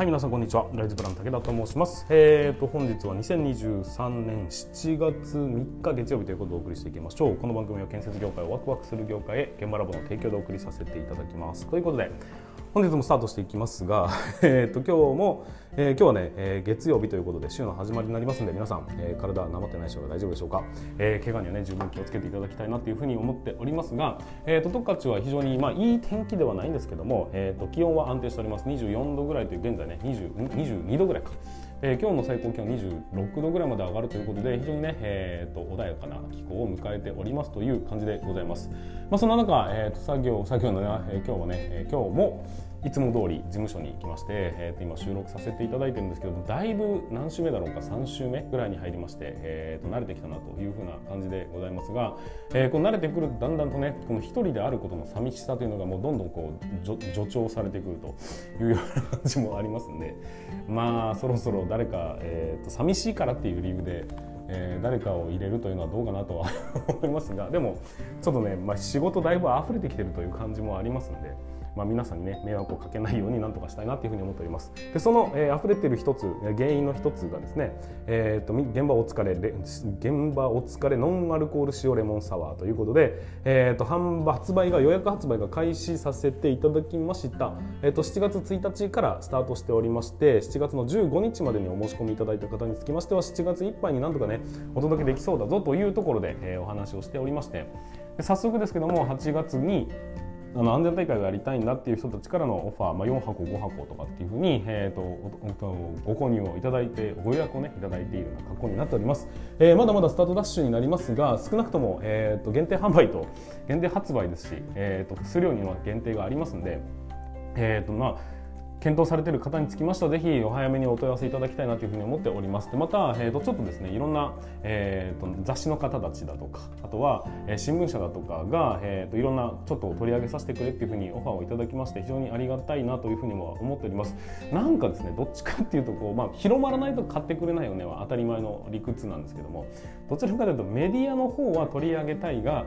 はい皆さんこんにちは。ライズブラン武田と申します。えーと本日は2023年7月3日月曜日ということでお送りしていきましょう。この番組は建設業界をワクワクする業界へ現場ラボの提供でお送りさせていただきます。ということで本日もスタートしていきますが、えー、と今日も、えー、今日はね、えー、月曜日ということで週の始まりになりますので皆さん、えー、体なまってない人が大丈夫でしょうか、えー、怪我にはね十分気をつけていただきたいなというふうに思っておりますが、えー、と十勝は非常にまあいい天気ではないんですけども、えー、と気温は安定しております24度ぐらいという現在ね22度ぐらいか。えー、今日の最高気温26度ぐらいまで上がるということで非常にね、えーと、穏やかな気候を迎えておりますという感じでございます。まあ、そんな中、えーと、作業作業のね、えー、今日はね、えー、今日もいつも通り事務所に行きまして、えー、と今収録させていただいてるんですけどだいぶ何週目だろうか3週目ぐらいに入りまして、えー、と慣れてきたなというふうな感じでございますが、えー、こう慣れてくるとだんだんとねこの一人であることの寂しさというのがもうどんどんこう助長されてくるというような感じもありますんでまあそろそろ誰か、えー、と寂しいからっていう理由でえ、誰かを入れるというのはどうかなとは 思いますがでもちょっとね、まあ、仕事だいぶ溢れてきてるという感じもありますので。まあ、皆さんにね迷惑をかけないようになんとかしたいなというふうに思っております。でその、えー、溢れている一つ原因の一つがですね、えーと、現場お疲れ現場お疲れノンアルコール塩レモンサワーということで、えーと、販売発売が予約発売が開始させていただきました、えーと、7月1日からスタートしておりまして7月の15日までにお申し込みいただいた方につきましては7月いっぱいになんとかねお届けできそうだぞというところで、えー、お話をしておりまして。早速ですけども8月にあの安全大会をやりたいんだっていう人たちからのオファー、まあ、4箱5箱とかっていうふうに、えーと、ご購入をいただいてご予約をねいただいているような格好になっております、えー、まだまだスタートダッシュになりますが少なくとも、えーと、限定販売と限定発売ですし、えーと、数量には限定がありますんでえーとまあ検討されている方につきましてはぜひお早めにお問い合わせいただきたいなというふうに思っております。でまた、えー、とちょっとですねいろんな、えー、と雑誌の方たちだとかあとは、えー、新聞社だとかが、えー、といろんなちょっと取り上げさせてくれっていうふうにオファーをいただきまして非常にありがたいなというふうにも思っております。なんかですねどっちかっていうとこう、まあ、広まらないと買ってくれないよねは当たり前の理屈なんですけどもどちらかというとメディアの方は取り上げたいが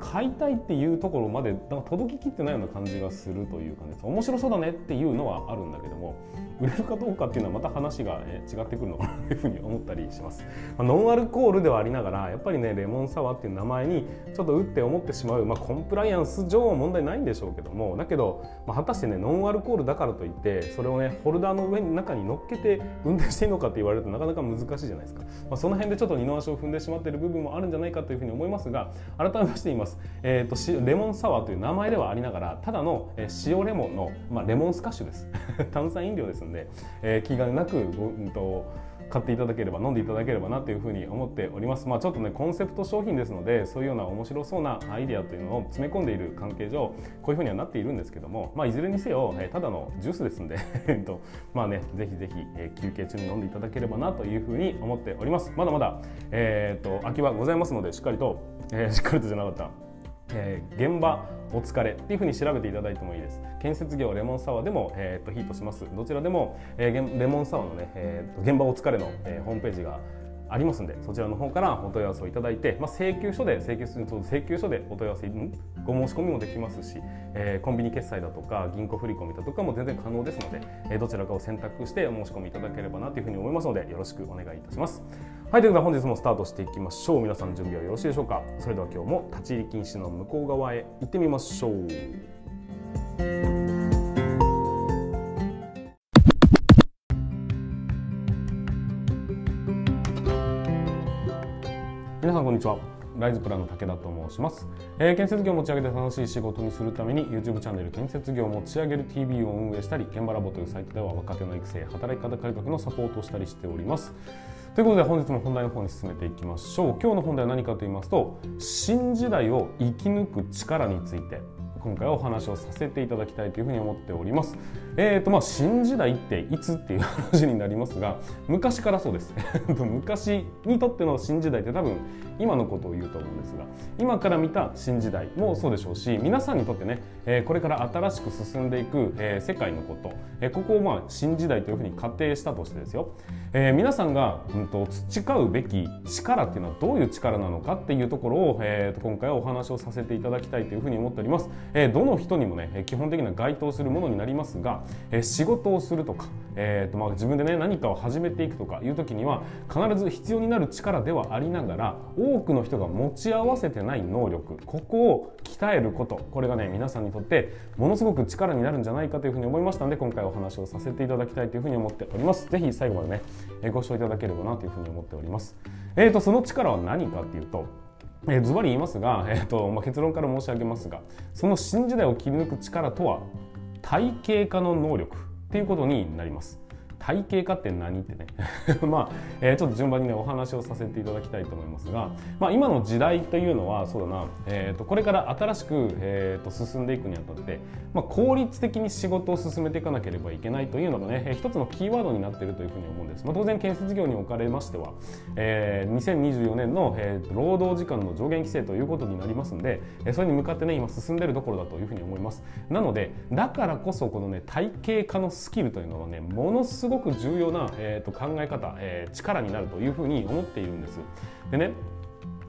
買いたいっていうところまで届ききってないような感じがするというかね面白そうだねっていうのはあるんだけども売れるかどうかっていうのはまた話が、ね、違ってくるのかなというふうに思ったりします、まあ、ノンアルコールではありながらやっぱりねレモンサワーっていう名前にちょっと打って思ってしまう、まあ、コンプライアンス上は問題ないんでしょうけどもだけど、まあ、果たしてねノンアルコールだからといってそれをねホルダーの上に中に乗っけて運転していいのかって言われるとなかなか難しいじゃないですか、まあ、その辺でちょっと二の足を踏んでしまっている部分もあるんじゃないかというふうに思いますが改めまして言います、えーと、レモンサワーという名前ではありながらただの塩レモンの、まあ、レモンスカッシュです。炭酸飲料ですんで、えー、気兼ねなく、うんと、買っていただければ飲んでいただければなというふうに思っております。まあ、ちょっとねコンセプト商品ですのでそういうような面白そうなアイデアというのを詰め込んでいる関係上こういうふうにはなっているんですけども、まあ、いずれにせよ、え、ただのジュースですんで とまあねぜひぜひ、え、休憩中に飲んでいただければなというふうに思っております。まだまだ、えーと、と空きはございますのでしっかりと、えー、しっかりとじゃなかったえー、現場お疲れ。っていうふうに調べていただいてもいいです。建設業レモンサワーでも、えー、とヒットします。どちらでも、えー、レモンサワーのね、えー、と現場お疲れの、えー、ホームページがありますんでそちらの方からお問い合わせをいただいて、まあ、請求書で請求請求書でお問い合わせご申し込みもできますし、えー、コンビニ決済だとか銀行振込だとかも全然可能ですので、えー、どちらかを選択してお申し込みいただければなというふうに思いますのでよろしくお願いいたします。はいということで本日もスタートしていきましょう。皆さん準備はよろしいでしょうか？それでは今日も立ち入り禁止の向こう側へ行ってみましょう。皆さんこんにちは。ライズプランの武田と申します、えー、建設業を持ち上げて楽しい仕事にするために YouTube チャンネル建設業を持ち上げる TV を運営したり現場ラボというサイトでは若手の育成働き方改革のサポートをしたりしております。ということで本日も本題の方に進めていきましょう。今日の本題は何かと言いますと新時代を生き抜く力について。今回お話をさせていただきたいというふうに思っております。えーとまあ、新時代っていつっていう話になりますが昔からそうです 昔にとっての新時代って多分今のことを言うと思うんですが今から見た新時代もそうでしょうし皆さんにとってね、えー、これから新しく進んでいく、えー、世界のこと、えー、ここをまあ新時代というふうに仮定したとしてですよ、えー、皆さんが、うんと、培うべき力っていうのはどういう力なのかっていうところを、えーと、今回はお話をさせていただきたいというふうに思っております。え、どの人にもね基本的な該当するものになりますが、え、仕事をするとか、えーとまあ、自分でね何かを始めていくとかいう時には必ず必要になる力ではありながら多くの人が持ち合わせてない能力ここを鍛えることこれがね皆さんにとってものすごく力になるんじゃないかというふうに思いましたので今回お話をさせていただきたいというふうに思っております。ぜひ最後までねご視聴いただければなというふうに思っております。えーとその力は何かっていうとえー、ズバリ言いますが、えーとまあ、結論から申し上げますがその新時代を切り抜く力とは体系化の能力っていうことになります。体系化って何ってね。まあ、えー、ちょっと順番にねお話をさせていただきたいと思いますが、まあ、今の時代というのはそうだな、えーと、これから新しく、えーと、進んでいくにあたって、まあ、効率的に仕事を進めていかなければいけないというのがね、えー、一つのキーワードになっているというふうに思うんです、まあ、当然建設業におかれましては、えー、2024年の、えー、労働時間の上限規制ということになりますので、えー、それに向かってね今進んでるところだというふうに思います。なのでだからこそこのね体系化のスキルというのはねものすごく重要なえー、と考え方、えー、力になるというふうに思っているんです。でね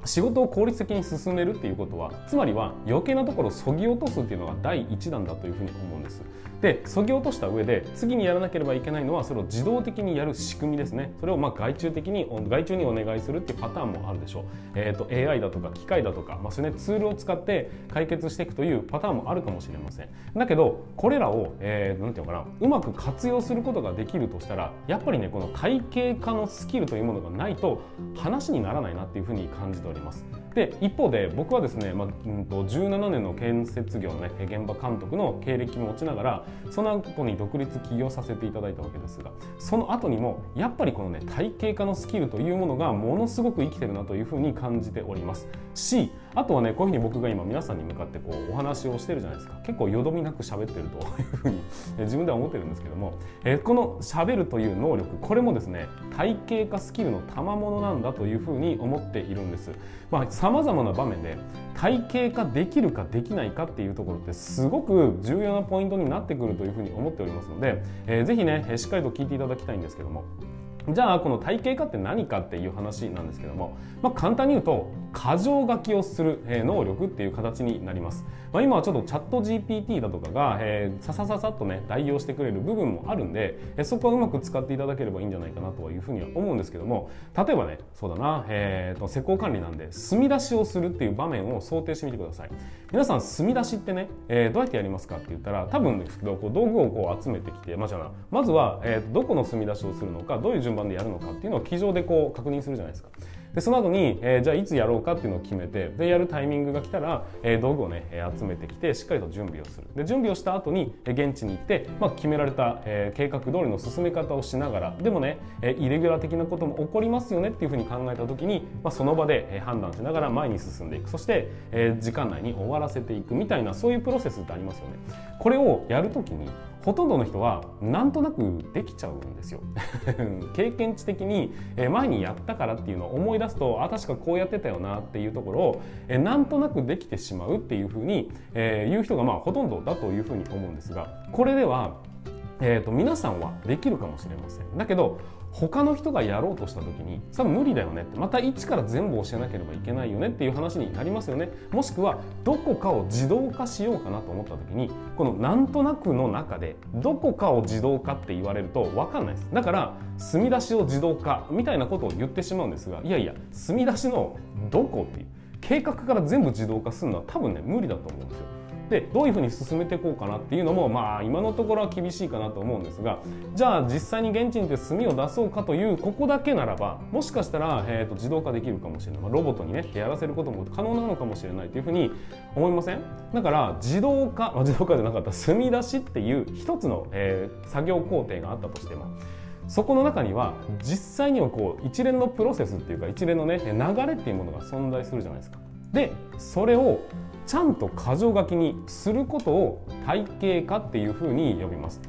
仕事を効率的に進めるっていうことはつまりは余計なところをそぎ落とすっていうのが第一弾だというふうに思うんです。でそぎ落とした上で次にやらなければいけないのはそれを自動的にやる仕組みですね。それをまあ外注的に外注にお願いするっていうパターンもあるでしょう、えーと、AI だとか機械だとか、まあ、それねツールを使って解決していくというパターンもあるかもしれません。だけどこれらを、えー、なんていうのかなうまく活用することができるとしたらやっぱりねこの体系化のスキルというものがないと話にならないなっていうふうに感じております。おります。で一方で僕はですね、まあうんと、17年の建設業の、ね、現場監督の経歴も持ちながらその後に独立起業させていただいたわけですがその後にもやっぱりこのね体系化のスキルというものがものすごく生きてるなというふうに感じております。しあとはねこういうふうに僕が今皆さんに向かってこうお話をしてるじゃないですか。結構よどみなく喋ってるというふうに自分では思ってるんですけども、えこの喋るという能力これもですね体系化スキルの賜物なんだというふうに思っているんです。さまざ、まな場面で体系化できるかできないかっていうところってすごく重要なポイントになってくるというふうに思っておりますので、えー、ぜひねしっかりと聞いていただきたいんですけども。じゃあこの体系化って何かっていう話なんですけども、まあ、簡単に言うと箇条書きをする能力っていう形になります、まあ、今はちょっとチャット GPT だとかが、えー、ささささっとね代用してくれる部分もあるんで、そこはうまく使っていただければいいんじゃないかなというふうには思うんですけども例えばねそうだな、えーと、施工管理なんで墨出しをするっていう場面を想定してみてください。皆さん墨出しってね、えー、どうやってやりますかって言ったら多分ですけどこう道具をこう集めてきて、まあ、じゃあまずは、えー、どこの墨出しをするのかどういう順番でやるのかっていうのを机上でこう確認するじゃないですか。でその後に、えー、じゃあいつやろうかっていうのを決めてでやるタイミングが来たら、えー、道具をね集めてきてしっかりと準備をする。で準備をした後に現地に行って、まあ、決められた、えー、計画通りの進め方をしながらでもね、えイレギュラー的なことも起こりますよねっていうふうに考えた時に、まあ、その場で判断しながら前に進んでいく。そして、え時間内に終わらせていくみたいなそういうプロセスってありますよね。これをやる時にほとんどの人はなんとなくできちゃうんですよ。経験値的に前にやったからっていうのを思い出すとあ確かこうやってたよなっていうところをえなんとなくできてしまうっていうふうに言う人がまあほとんどだというふうに思うんですがこれではえーと、皆さんはできるかもしれません。だけど他の人がやろうとした時にさ無理だよねってまた一から全部教えなければいけないよねっていう話になりますよね。もしくはどこかを自動化しようかなと思った時にこのなんとなくの中でどこかを自動化って言われると分かんないです。だから墨出しを自動化みたいなことを言ってしまうんですがいやいや墨出しのどこっていう計画から全部自動化するのは多分ね無理だと思うんですよ。でどういうふうに進めていこうかなっていうのもまあ今のところは厳しいかなと思うんですがじゃあ実際に現地に行って炭を出そうかというここだけならばもしかしたら、えーと、自動化できるかもしれない、まあ、ロボットにねやらせることも可能なのかもしれないというふうに思いません？だから自動化、まあ、自動化じゃなかった。炭出しっていう一つの、えー、作業工程があったとしてもそこの中には実際にはこう一連のプロセスっていうか一連のね流れっていうものが存在するじゃないですか。でそれをちゃんと箇条書きにすることを体系化っていうふうに呼びます。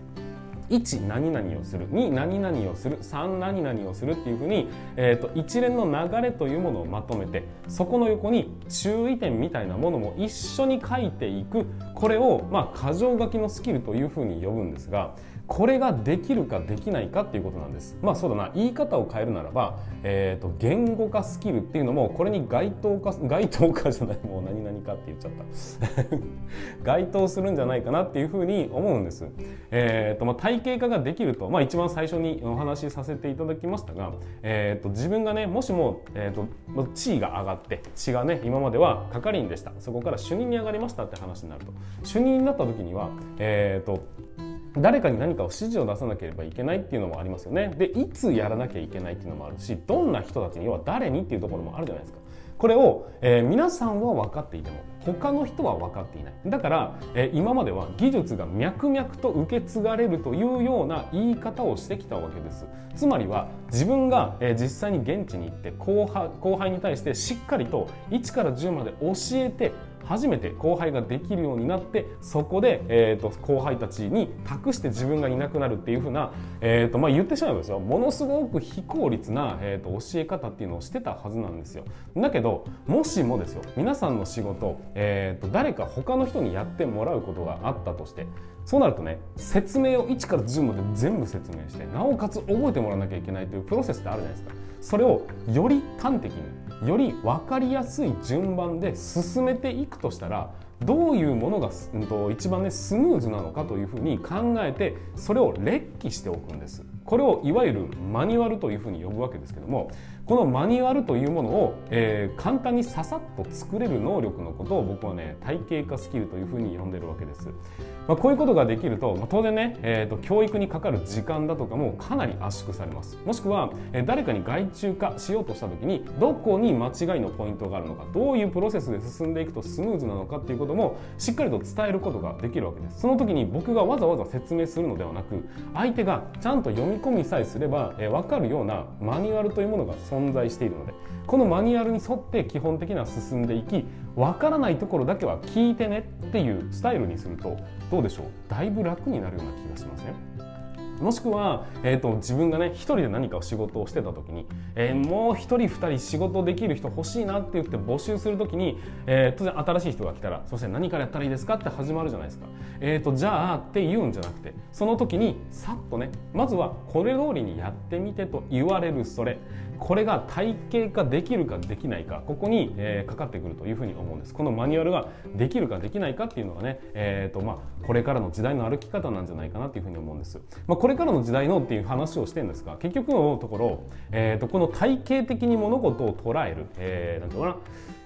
1何々をする。2何々をする。3何々をするっていうふうに、えーと、一連の流れというものをまとめてそこの横に注意点みたいなものも一緒に書いていく。これを、まあ、箇条書きのスキルというふうに呼ぶんですがこれができるかできないかっていうことなんです。まあそうだな。言い方を変えるならば、えーと、言語化スキルっていうのもこれに該当か 該当かじゃない。もう何々かって言っちゃった。該当するんじゃないかなっていうふうに思うんです、えーとまあ、体系化ができると、まあ、一番最初にお話しさせていただきましたが、えーと、自分がねもしも、えーと、と地位が上がって血がね今までは係員でした。そこから主任に上がりましたって話になると。主任になった時にはえっ、ー、と誰かに何かを指示を出さなければいけないっていうのもありますよね。でいつやらなきゃいけないっていうのもあるしどんな人たちに要は誰にっていうところもあるじゃないですか。これを、えー、皆さんは分かっていても他の人は分かっていない。だから、えー、今までは技術が脈々と受け継がれるというような言い方をしてきたわけです。つまりは自分が、えー、実際に現地に行って後輩後輩に対してしっかりと1から10まで教えて初めて後輩ができるようになってそこで、えーと、後輩たちに託して自分がいなくなるっていうふうな、えーとまあ、言ってしまえばですよ。ものすごく非効率な、えーと、教え方っていうのをしてたはずなんですよ。だけどもしもですよ。皆さんの仕事、えーと、と誰か他の人にやってもらうことがあったとしてそうなるとね説明を1から10まで全部説明してなおかつ覚えてもらわなきゃいけないというプロセスってあるじゃないですか。それをより端的により分かりやすい順番で進めていくとしたらどういうものが、うん、と一番ねスムーズなのかというふうに考えてそれを列記しておくんです。これをいわゆるマニュアルというふうに呼ぶわけですけどもこのマニュアルというものを、えー、簡単にささっと作れる能力のことを僕はね体系化スキルというふうに呼んでるわけです、まあ、こういうことができると、まあ、当然ね、えーと、教育にかかる時間だとかもかなり圧縮されます。もしくは、えー、誰かに外注化しようとした時にどこに間違いのポイントがあるのかどういうプロセスで進んでいくとスムーズなのかっていうことこともしっかりと伝えることができるわけです。その時に僕がわざわざ説明するのではなく相手がちゃんと読み込みさえすれば、えー、分かるようなマニュアルというものが存在しているのでこのマニュアルに沿って基本的には進んでいき分からないところだけは聞いてねっていうスタイルにするとどうでしょう？だいぶ楽になるような気がしません、ね、もしくは、えーと、自分がね一人で何か仕事をしてた時に、えー、もう一人二人仕事できる人欲しいなって言って募集する時に、えー、当然新しい人が来たら「そして何からやったらいいですか?」って始まるじゃないですか。えーと、じゃあって言うんじゃなくてその時にさっとねまずはこれ通りにやってみてと言われるそれこれが体系化できるかできないかここに、えー、かかってくるというふうに思うんですこのマニュアルができるかできないかっていうのがね、えーとまあ、これからの時代の歩き方なんじゃないかなというふうに思うんです、まあ、これからの時代のっていう話をしてるんですが結局のところ、えーと、この体系的に物事を捉える、えー、ていうかな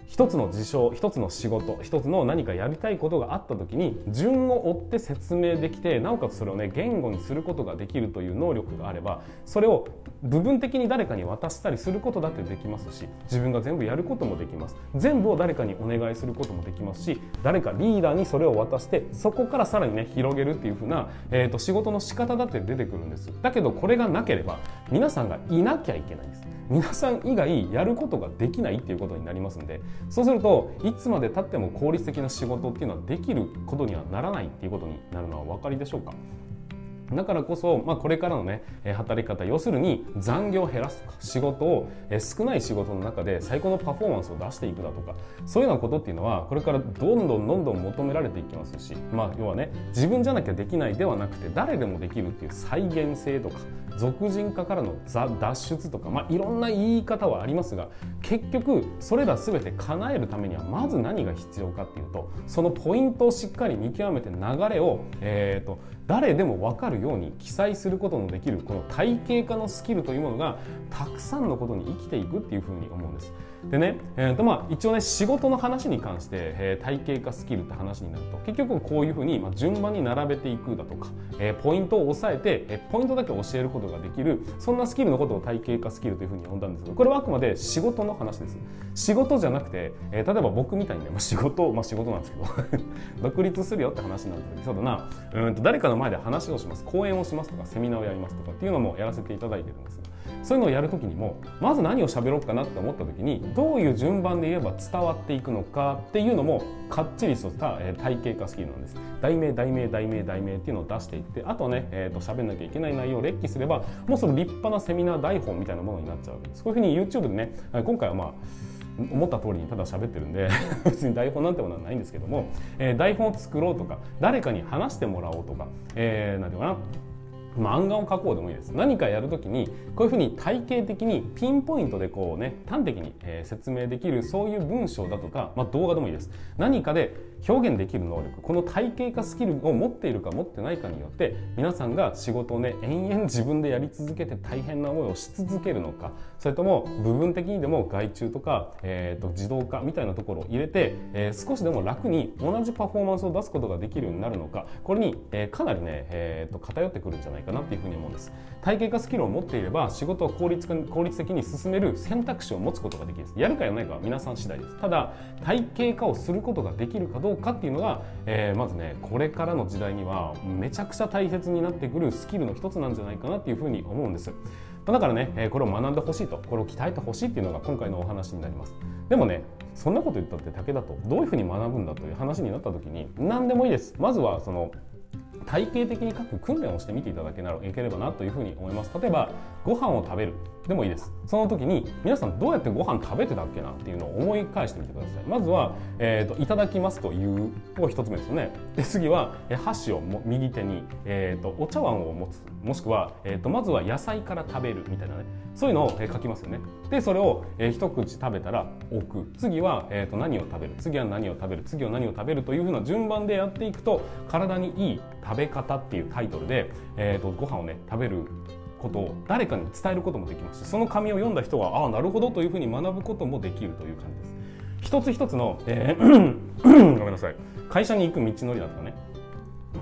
一つの事象一つの仕事一つの何かやりたいことがあった時に順を追って説明できてなおかつそれをね言語にすることができるという能力があればそれを部分的に誰かに渡したりすることだってできますし自分が全部やることもできます。全部を誰かにお願いすることもできますし誰かリーダーにそれを渡してそこからさらにね広げるっていう風な、えーと、仕事の仕方だって出てくるんです。だけどこれがなければ皆さんがいなきゃいけないんです。皆さん以外やることができないっていうことになりますんでそうするといつまでたっても効率的な仕事っていうのはできることにはならないっていうことになるのはお分かりでしょうか？だからこそ、まあ、これからのね働き方要するに残業を減らすとか仕事を少ない仕事の中で最高のパフォーマンスを出していくだとかそういうようなことっていうのはこれからどんどんどんどん求められていきますし、まあ、要はね自分じゃなきゃできないではなくて誰でもできるっていう再現性とか俗人化からの脱出とか、まあ、いろんな言い方はありますが結局それら全て叶えるためにはまず何が必要かっていうとそのポイントをしっかり見極めて流れを、えーと誰でも分かるように記載することのできるこの体系化のスキルというものがたくさんのことに生きていくっていうふうに思うんです。でね、えーとまあ、一応ね仕事の話に関して、えー、体系化スキルって話になると結局こういうふうに、まあ、順番に並べていくだとか、えー、ポイントを押さえて、えー、ポイントだけ教えることができるそんなスキルのことを体系化スキルというふうに呼んだんですがこれはあくまで仕事の話です。仕事じゃなくて、えー、例えば僕みたいにね、まあ、仕事まあ仕事なんですけど 独立するよって話になった時そうだなうんと誰かの前で話をします。講演をしますとかセミナーをやりますとかっていうのもやらせていただいてるんです。そういうのをやる時にもまず何を喋ろうかなって思った時にどういう順番で言えば伝わっていくのかっていうのもかっちりとした体系化スキルなんです。題名題名題名題名っていうのを出していってあとね、えー、と喋んなきゃいけない内容を列記すればもうその立派なセミナー台本みたいなものになっちゃうわけです。こういうふうに YouTube でね今回はまあ思った通りにただ喋ってるんで 別に台本なんてものはないんですけども、えー、台本を作ろうとか誰かに話してもらおうとか、えー、なんていうかな漫画を描こうでもいいです。何かやるときにこういうふうに体系的にピンポイントでこうね端的に、説明できるそういう文章だとか、まあ、動画でもいいです。何かで表現できる能力この体系化スキルを持っているか持ってないかによって皆さんが仕事をね延々自分でやり続けて大変な思いをし続けるのかそれとも部分的にでも外注とか、えーと、自動化みたいなところを入れて、えー、少しでも楽に同じパフォーマンスを出すことができるようになるのかこれに、えー、かなりね、えーと、偏ってくるんじゃないないかなっていうふうに思うんです。体系化スキルを持っていれば仕事を効率効率的に進める選択肢を持つことができるやるかやらないかは皆さん次第です。ただ体系化をすることができるかどうかっていうのが、えー、まずねこれからの時代にはめちゃくちゃ大切になってくるスキルの一つなんじゃないかなっていうふうに思うんです。だからねこれを学んでほしいとこれを鍛えてほしいっていうのが今回のお話になります。でもねそんなこと言ったって武田とどういうふうに学ぶんだという話になった時に何でもいいです。まずはその体系的に各訓練をしてみていただければなというふうに思います。例えばご飯を食べるでもいいです。その時に皆さんどうやってご飯食べてたっけなっていうのを思い返してみてください。まずは、えーと、いただきますというを一つ目ですよね。で次は箸を右手に、えーと、お茶碗を持つ。もしくは、えーと、まずは野菜から食べるみたいなね。そういうのを、書きますよね。でそれを、え、一口食べたら置く。次は、えー、と何を食べる。次は何を食べる。次は何を食べる。というふうな順番でやっていくと体にいい食べ方っていうタイトルで、えー、とご飯をね食べることを誰かに伝えることもできます。しその紙を読んだ人はああなるほどというふうに学ぶこともできるという感じです。一つ一つの、えー、ごめんなさい。会社に行く道のりだとかね。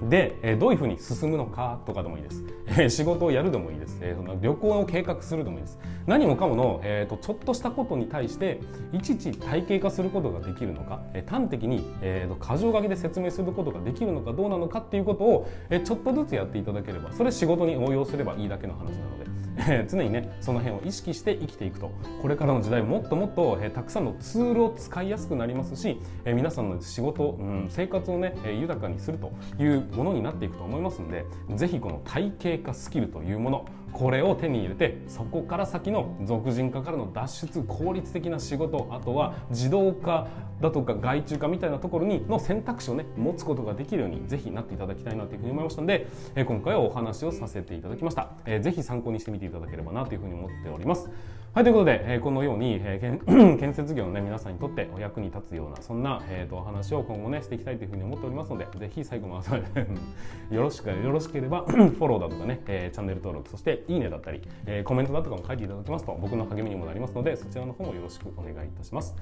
で、えどういうふうに進むのかとかでもいいです、え仕事をやるでもいいです、えその旅行を計画するでもいいです何もかもの、えーと、ちょっとしたことに対していちいち体系化することができるのか、え端的に、えーと、箇条書きで説明することができるのかどうなのかっていうことを、えちょっとずつやっていただければそれ仕事に応用すればいいだけの話なので。え 常にねその辺を意識して生きていくと。これからの時代もっともっと、えたくさんのツールを使いやすくなりますし、え皆さんの仕事、うん、生活をね、え豊かにするというものになっていくと思いますので是非この体系化スキルというものこれを手に入れてそこから先の俗人化からの脱出効率的な仕事あとは自動化だとか外注化みたいなところにの選択肢をね持つことができるようにぜひなっていただきたいなというふうに思いましたので、え今回はお話をさせていただきました、えー、ぜひ参考にしてみていただければなというふうに思っております。はいということで、えー、このように、えー、建設業の、ね、皆さんにとってお役に立つようなそんな、えーと、お話を今後ねしていきたいというふうに思っておりますのでぜひ最後まで よろしくよろしければ フォローだとかね、えー、チャンネル登録そしていいねだったり、えー、コメントだとかも書いていただきますと僕の励みにもなりますのでそちらの方もよろしくお願いいたします。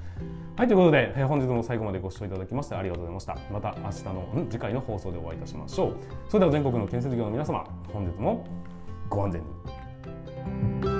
はいということで、えー、本日も最後までご視聴いただきましてありがとうございました。また明日の次回の放送でお会いいたしましょう。それでは全国の建設業の皆様本日もご安全に。